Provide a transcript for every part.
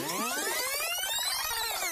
や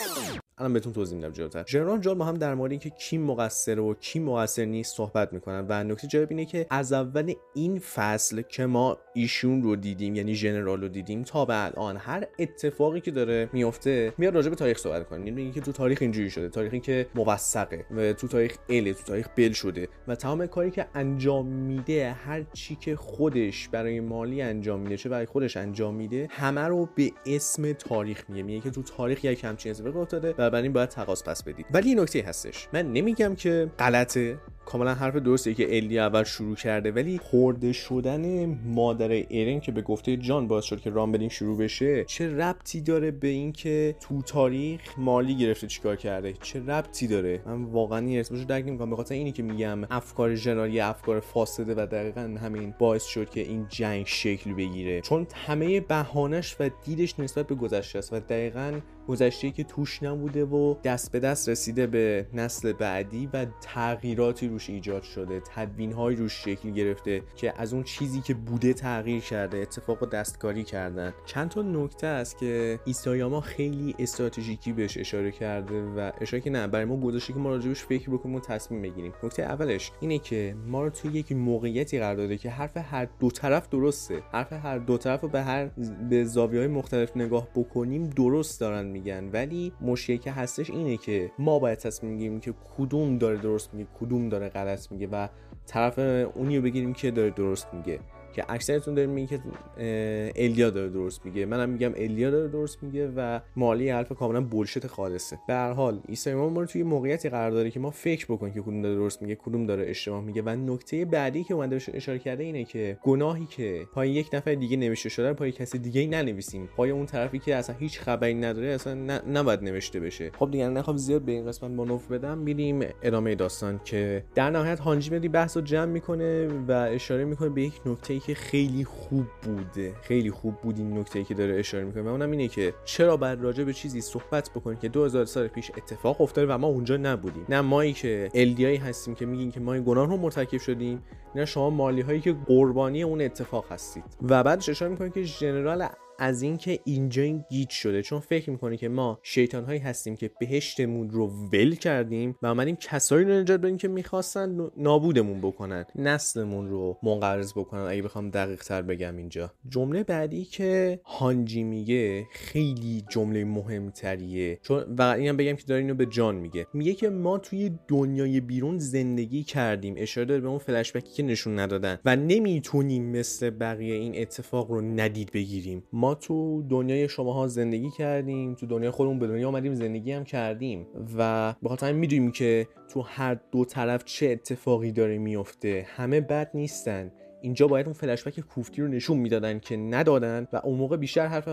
った! الان بهتون توضیح میدم جلوتر. ژنرال جال ما هم در مورد اینکه کی مقصر و کی مقصر نیست صحبت می‌کنن و نکته جالب اینه که از اول این فصل که ما ایشون رو دیدیم یعنی ژنرال رو دیدیم تا به الان هر اتفاقی که داره میفته میاد راجع به تاریخ صحبت کنه یعنی اینکه تو تاریخ اینجوری شده تاریخی که موثقه و تو تاریخ ال تو تاریخ بل شده و تمام کاری که انجام میده هر چی که خودش برای مالی انجام میده چه برای خودش انجام میده همه رو به اسم تاریخ میگه. میگه که تو تاریخ یک همچین اتفاقی افتاده بنابراین باید تقاس پس بدید. ولی این نکته هستش. من نمیگم که غلطه. کاملا حرف درسته که الی اول شروع کرده ولی خورده شدن مادر ایرن که به گفته جان باعث شد که رامبلینگ شروع بشه چه ربطی داره به اینکه تو تاریخ مالی گرفته چیکار کرده؟ چه ربطی داره؟ من واقعا این ارتباطش درک نمی‌کنم. به خاطر اینی که میگم افکار ژنرالی افکار فاسده و دقیقا همین باعث شد که این جنگ شکل بگیره. چون همه بهانش و دیدش نسبت به گذشته است و دقیقا گذشته که توش نبوده و دست به دست رسیده به نسل بعدی و تغییراتی روش ایجاد شده تدوین های روش شکل گرفته که از اون چیزی که بوده تغییر کرده اتفاق و دستکاری کردن. چند تا نکته است که ایسایاما خیلی استراتژیکی بهش اشاره کرده و اشاره که نه برای ما گذاشته که ما راجبش فکر بکنیم و تصمیم بگیریم. نکته اولش اینه که ما رو توی یک موقعیتی قرار داده که حرف هر دو طرف درسته. حرف هر دو طرف رو به هر به زاویه های مختلف نگاه بکنیم درست دارن میگن. ولی مشکلی که هستش اینه که ما باید تصمیم بگیریم که کدوم داره درست میگه کدوم داره غلط میگه و طرف اونی رو بگیریم که داره درست میگه. که اکثرتون داریم میگه که الیا داره درست میگه. منم میگم الیا داره درست میگه و مالی حرف کاملا بولشت خالصه. به هر حال عیسی امام ما رو توی موقعیتی قرار داره که ما فکر بکنیم که کدوم داره درست میگه کدوم داره اشتباه میگه و نکته بعدی که اومده بهش اشاره کرده اینه که گناهی که پای یک نفر دیگه نوشته شده پای کسی دیگه ننویسیم. پای اون طرفی که اصلا هیچ خبری نداره اصلا نباید نوشته بشه. خب دیگه نخوام زیاد به این قسمت منوف بدم میریم ادامه داستان که در نهایت هانجی مدی بحث جمع می‌کنه و اشاره می‌کنه به یک نکته که خیلی خوب بوده. خیلی خوب بود این نکته که داره اشاره می‌کنه و اونم اینه که چرا بعد راجع به چیزی صحبت بکنیم که 2000 سال پیش اتفاق افتاده و ما اونجا نبودیم. نه مایی که الدیایی هستیم که میگیم که ما گناه رو مرتکب شدیم نه شما مالی هایی که قربانی اون اتفاق هستید. و بعدش اشاره می‌کنه که ژنرال از اینکه اینجا این گیج شده. چون فکر می‌کنه که ما شیطان هایی هستیم که بهشتمون رو ول کردیم و آمدیم کسایی رو نجات بدیم که می‌خواستن نابودمون بکنن نسلمون رو منقرض بکنن. اگه بخوام دقیق تر بگم اینجا. جمله بعدی که هانجی میگه خیلی جمله مهمتریه. چون و اینم بگم که داره اینو به جان میگه. میگه که ما توی دنیای بیرون زندگی کردیم. اشاره داره به اون فلشبکی که نشون ندادن. و نمی‌تونیم مثل بقیه این اتفاق رو ندید بگیریم. ما تو دنیای شماها زندگی کردیم تو دنیای خودمون به دنیا آمدیم زندگی هم کردیم و به خاطر می‌دونیم که تو هر دو طرف چه اتفاقی داره میفته همه بد نیستن. اینجا باید اون فلشبک کوفتی رو نشون می‌دادن که ندادن و اون موقع بیشتر حرف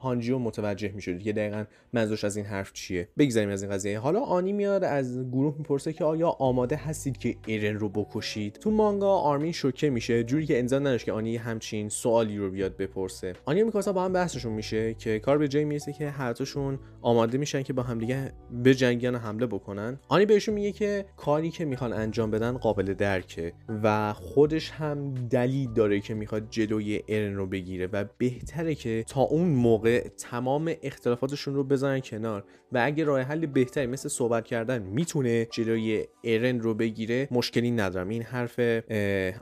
هانجیو متوجه می‌شد که دقیقا منظورش از این حرف چیه. بگذاریم از این قضیه. حالا آنی میاد از گروه می‌پرسه که آیا آماده هستید که ایرن رو بکشید؟ تو مانگا آرمین شوکه میشه. جوری که انسان نداشت که آنی همچین سوالی رو بیاد بپرسه. آنی میکاسا با هم بحثشون میشه که کار به جای می‌رسه که هر آماده میشن که با همدیگه به جنگیان حمله بکنن. آنی بهشون میگه که کاری که می‌خوان انجام بدن قابل درکه و خودش هم دلیل داره که می‌خواد جلوی ایرن رو بگیره و بهتره که تا اون موقع تمام اختلافاتشون رو بذارن کنار. و اگه راه حل بهتری مثل صحبت کردن می‌تونه جلوی ایرن رو بگیره مشکلی ندارم. این حرف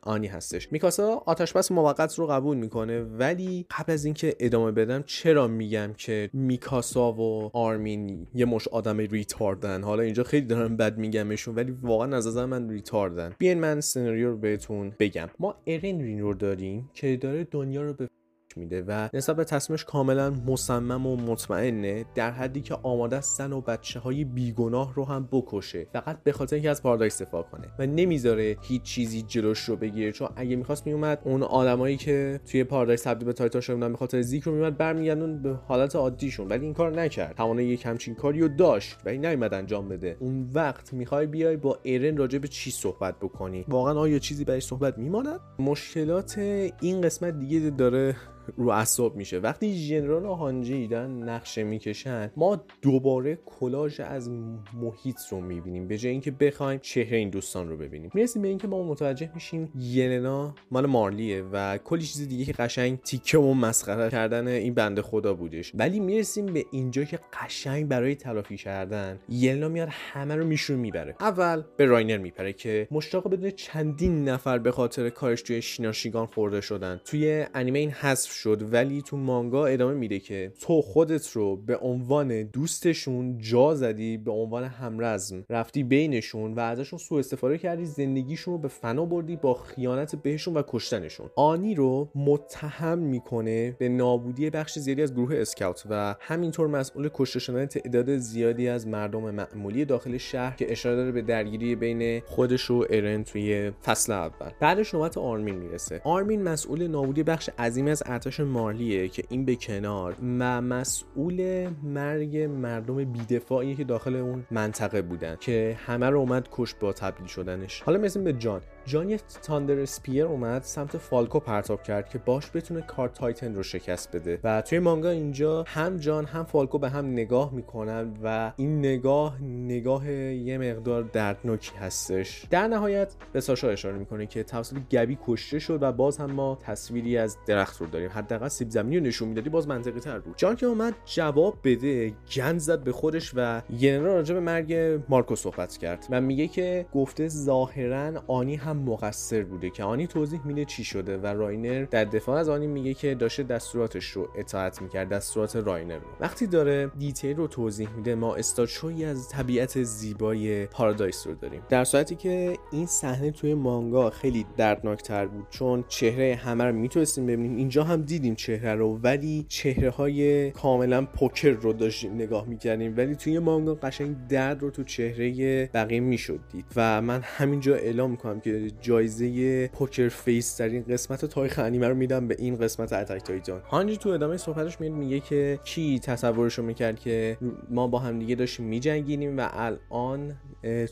آنی هستش. میکاسا آتش بس موقت رو قبول می‌کنه ولی قبل از اینکه ادامه بدم چرا میگم که میکاسا و آرمین یه مشت آدم retard ن؟ حالا اینجا خیلی دارم بد میگمشون ولی واقعا از نظر من retard ن. بیاین من سناریو رو بهتون بگم. ما ایرن رین رو داریم که داره دنیا رو به میده و نسبت به تصمیمش کاملا مصمم و مطمئنه در حدی که آماده است زن و بچه های بیگناه رو هم بکشه. فقط به خاطر اینکه از پارادایس دفاع کنه و نمی‌ذاره هیچ چیزی جلوش رو بگیره. چون اگه می‌خواست میومد اون آدمایی که توی پارادایس تبدیل به تایتان شده بودن به خاطر زیک رو میومد برمیگردون به حالت عادیشون. ولی این کار نکرد. توانه یک همچین کاری رو داشت ولی نیومد انجام بده. اون وقت می‌خوای بیای با ایرن راجع به چی صحبت بکنی؟ واقعا آیا چیزی برای صحبت میماند؟ مشکلات این قسمت دیگه داره رو اعصاب میشه. وقتی ژنرال هانجی دارن نقشه می‌کشن ما دوباره کلاژ از محیط رو می‌بینیم. به جای اینکه بخوایم چهره این دوستان رو ببینیم. می‌رسیم به اینکه ما متوجه میشیم یلنا مال مارلیه و کلی چیز دیگه که قشنگ تیکه و مسخره کردن این بنده خدا بودش. ولی می‌رسیم به اینجا که قشنگ برای تلافی کردن یلنا میاد همه رو میشون می‌بره. اول به راینر میپره که مشتاق بدون چندین نفر به خاطر کارش توی شیناشیگان خورده شدن. توی انیمه این حذف شد ولی تو مانگا ادامه میده که تو خودت رو به عنوان دوستشون جا زدی به عنوان همرزم. رفتی بینشون و ازشون سوء استفاده کردی زندگیشون رو به فنا بردی با خیانت بهشون و کشتنشون. آنی رو متهم می‌کنه به نابودی بخش زیادی از گروه اسکاوت و همینطور مسئول کشته شدن تعداد زیادی از مردم معمولی داخل شهر که اشاره داره به درگیری بین خودش و ارن توی فصل اول. بعدش نوبت آرمین می‌رسه. آرمین مسئول نابودی بخش عظیمی از ارتش مارلیه که این به کنار و مسئول مرگ مردم بیدفاعی که داخل اون منطقه بودن که همه رو اومد کش با تبدیل شدنش. حالا مثل به جان. جان thunder spear اومد سمت فالکو پرتاب کرد که باش بتونه Cart Titan رو شکست بده. و توی مانگا اینجا هم جان هم فالکو به هم نگاه می‌کنن و این نگاه نگاه یه مقدار دردناکی هستش. در نهایت به ساشا اشاره می‌کنه که توسط گبی کشته شد و باز هم ما تصویری از درخت رو داریم. حداقل سیب زمینی رو نشون می‌دادی باز منطقی تر بود. جان که اومد جواب بده گند زد به خودش و راینر راجع به مرگ مارکو صحبت کرد و میگه که گفته ظاهرا آنی هم مقصر بوده که آنی توضیح میده چی شده و راینر در دفاع از آنی میگه که داشته دستوراتش رو اطاعت می‌کرد دستورات راینر رو. وقتی داره detail رو توضیح میده ما استاچوی از طبیعت زیبای پارادایس رو داریم. در صورتی که این صحنه توی مانگا خیلی دردناکتر بود چون چهره همه رو می‌تونستیم ببینیم. اینجا هم دیدیم چهره رو ولی چهره های کاملا poker رو داشتیم نگاه می‌کردیم. ولی توی مانگا قشنگ درد رو تو چهره بقیه می‌شد دید. و من همینجا اعلام می‌کنم که جایزه poker face در این قسمت تاریخ انیمه رو میدم به این قسمت Attack Titan. هانجی تو ادامه صحبتش میاد میگه که کی تصورش رو می‌کرد که ما با هم دیگه داشتیم میجنگیدیم و الان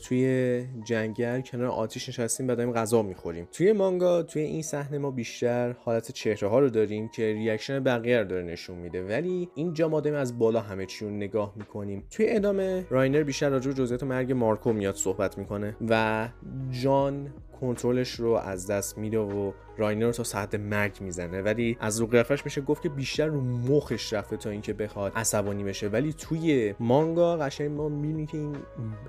توی جنگل کنار آتیش نشستیم و داریم غذا می‌خوریم. توی مانگا توی این صحنه ما بیشتر حالت چهره ها رو داریم که reaction بقیه رو داره نشون میده. ولی اینجا ما داریم از بالا همه چی رو نگاه می‌کنیم. توی ادامه راینر بیشتر راجع به جزئیات مرگ مارکو میاد صحبت می‌کنه و جان کنترلش رو از دست میده و راینر تا سر حد مرگ می‌زنه. ولی از رو قیافش میشه گفت که بیشتر رو مخش رفته تا اینکه بخواد عصبانی بشه. ولی توی مانگا قشنگ ما می‌بینیم که این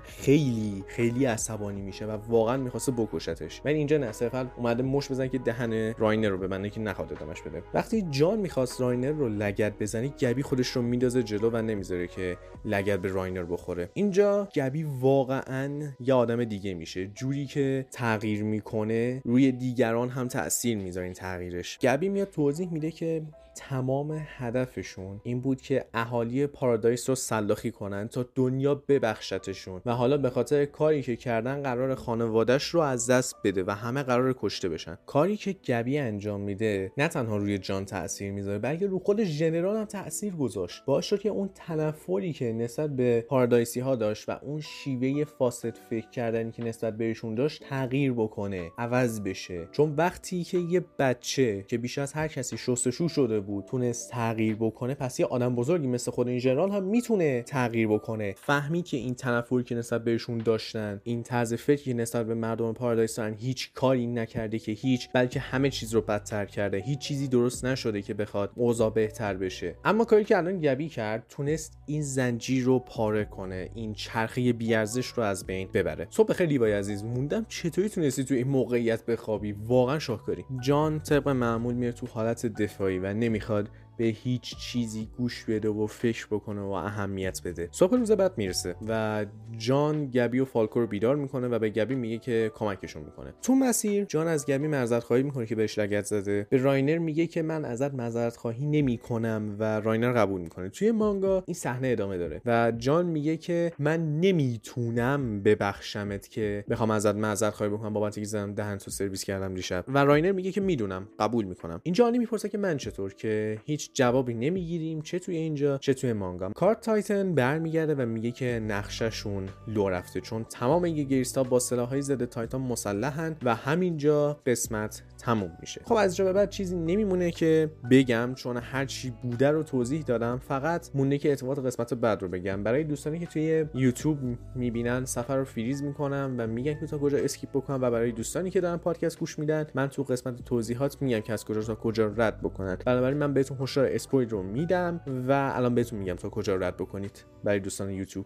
خیلی خیلی عصبانی میشه و واقعا می‌خواسته بکشتش. ولی اینجا نه صرفا اومده مشت بزنه که دهن راینر رو ببنده که نخواد ادامش بده. وقتی جان می‌خواست راینر رو لگد بزنه گبی خودش رو میندازه جلو و نمی‌ذاره که لگد به راینر بخوره. اینجا گبی واقعا یه آدم دیگه میشه. جوری که تغییر می‌کنه روی دیگران هم تاثیر می‌ذاره این تغییرش. گبی میاد توضیح میده که تمام هدفشون این بود که اهالی پارادایس رو سلاخی کنن تا دنیا ببخشتشون و حالا به خاطر کاری که کردن قراره خانوادهش رو از دست بده و همه قراره کشته بشن. کاری که گبی انجام میده نه تنها روی جان تاثیر می‌ذاره بلکه رو خود ژنرال هم تاثیر گذاشت. باعث شد که اون تنفری که نسبت به پارادایسی ها داشت و اون شیوه فاسد فکر کردنی که نسبت بهشون داشت تغییر بکنه عوض بشه. چون وقتی که یه بچه که بیش از هر کسی شستشو شده بود تونست تغییر بکنه پس یه آدم بزرگی مثل خود این ژنرال هم می‌تونه تغییر بکنه. فهمی که این تنفری که نسبت بهشون داشتن این طرز فکری که نسبت به مردم پارادایس دارن هیچ کاری نکرده که هیچ بلکه همه چیز رو بدتر کرده. هیچ چیزی درست نشده که بخواد اوضاع بهتر بشه. اما کاری که الان گبی کرد تونست این زنجیر رو پاره کنه این چرخه بیارزش رو از بین ببره. صبح خیلی لیوای عزیز موندم چطوری تونستی تو این موقعیت بخوابی؟ واقعا شاهکاری. جان طبق معمول میره تو حالت دفاعی و نمی‌خواد به هیچ چیزی گوش بده و فکر بکنه و اهمیت بده. صبح روز بعد می‌رسه و جان گبی و فالکو رو بیدار می‌کنه و به گبی میگه که کمکشون می‌کنه. تو مسیر جان از گبی معذرت خواهی می‌کنه که بهش لگد زده. به راینر میگه که من ازت معذرت خواهی نمی‌کنم و راینر قبول می‌کنه. توی مانگا این صحنه ادامه داره و جان میگه که من نمی‌تونم ببخشمت که بخوام ازت معذرت خواهی بکنم. بابت اینکه دهن تو سرویس کردم دیشب. و راینر میگه که می‌دونم قبول می‌کنم. اینجا آنی می‌پرسه که من چطور که هیچ جوابی نمی‌گیریم چه توی اینجا چه توی مانگا. Cart Titan برمیگرده و میگه که نقششون لو رفته چون تمام این یگریستا با سلاحهای ضد Titan مسلحن و همینجا قسمت تموم میشه. خب از جا به بعد چیزی نمیمونه که بگم چون هر چی بوده رو توضیح دادم فقط مونده که ارتباط قسمت بعد رو بگم. برای دوستانی که توی یوتیوب می‌بینن صفحه رو فریز می‌کنم و میگن که تا کجا skip بکنم و برای دوستانی که دارن پادکست گوش میدن من تو قسمت توضیحات میگم که از کجا تا کجا رد بکنن. بنابراین من بهتون هشدار spoil رو میدم و الان بهتون میگم تا کجا رد بکنید برای دوستان یوتیوب.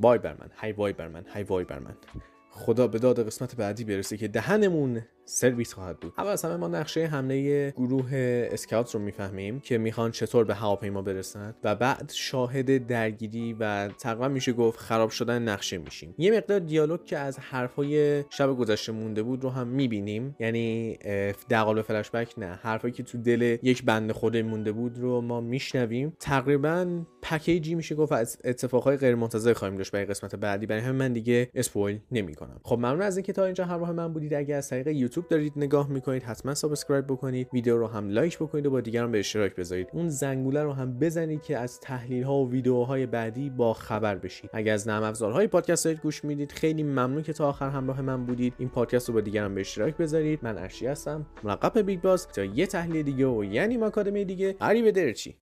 وای بر من هی وای بر من هی وای بر من. خدا به داد قسمت بعدی برسه که دهنمون سرویس خواهد بود. اول از همه ما نقشه حمله گروه scout رو می‌فهمیم که می‌خوان چطور به هواپیما برسند و بعد شاهد درگیری و تقریبا میشه گفت خراب شدن نقشه میشیم. یه مقدار دیالوگ که از حرفای شب گذشته مونده بود رو هم می‌بینیم. یعنی دقال فلش بک نه. حرفایی که تو دل یک بند خود مونده بود رو ما میشنویم. تقریبا package ی میشه گفت از اتفاقهای غیر منتظره خواهیم داشت برای قسمت بعدی. برای همین من دیگه spoil نمی‌کنم. خب ممنون از اینکه تا اینجا همراه من بودید. اگر از طریق یوتیوب دارید نگاه می‌کنید حتما subscribe بکنید ویدیو رو هم like بکنید و با دیگران به اشتراک بذارید. اون زنگوله رو هم بزنید که از تحلیل ها و ویدیوهای بعدی با خبر بشید اگر از نرم افزارهای پادکست دارید گوش می‌دید خیلی ممنون که تا آخر همراه من بودید. این پادکست رو با دیگران به اشتراک بذارید. من ارشی هستم ملقب Big Boss تا یه تحلیل دیگه و یعنی آکادمی دیگه. به درچی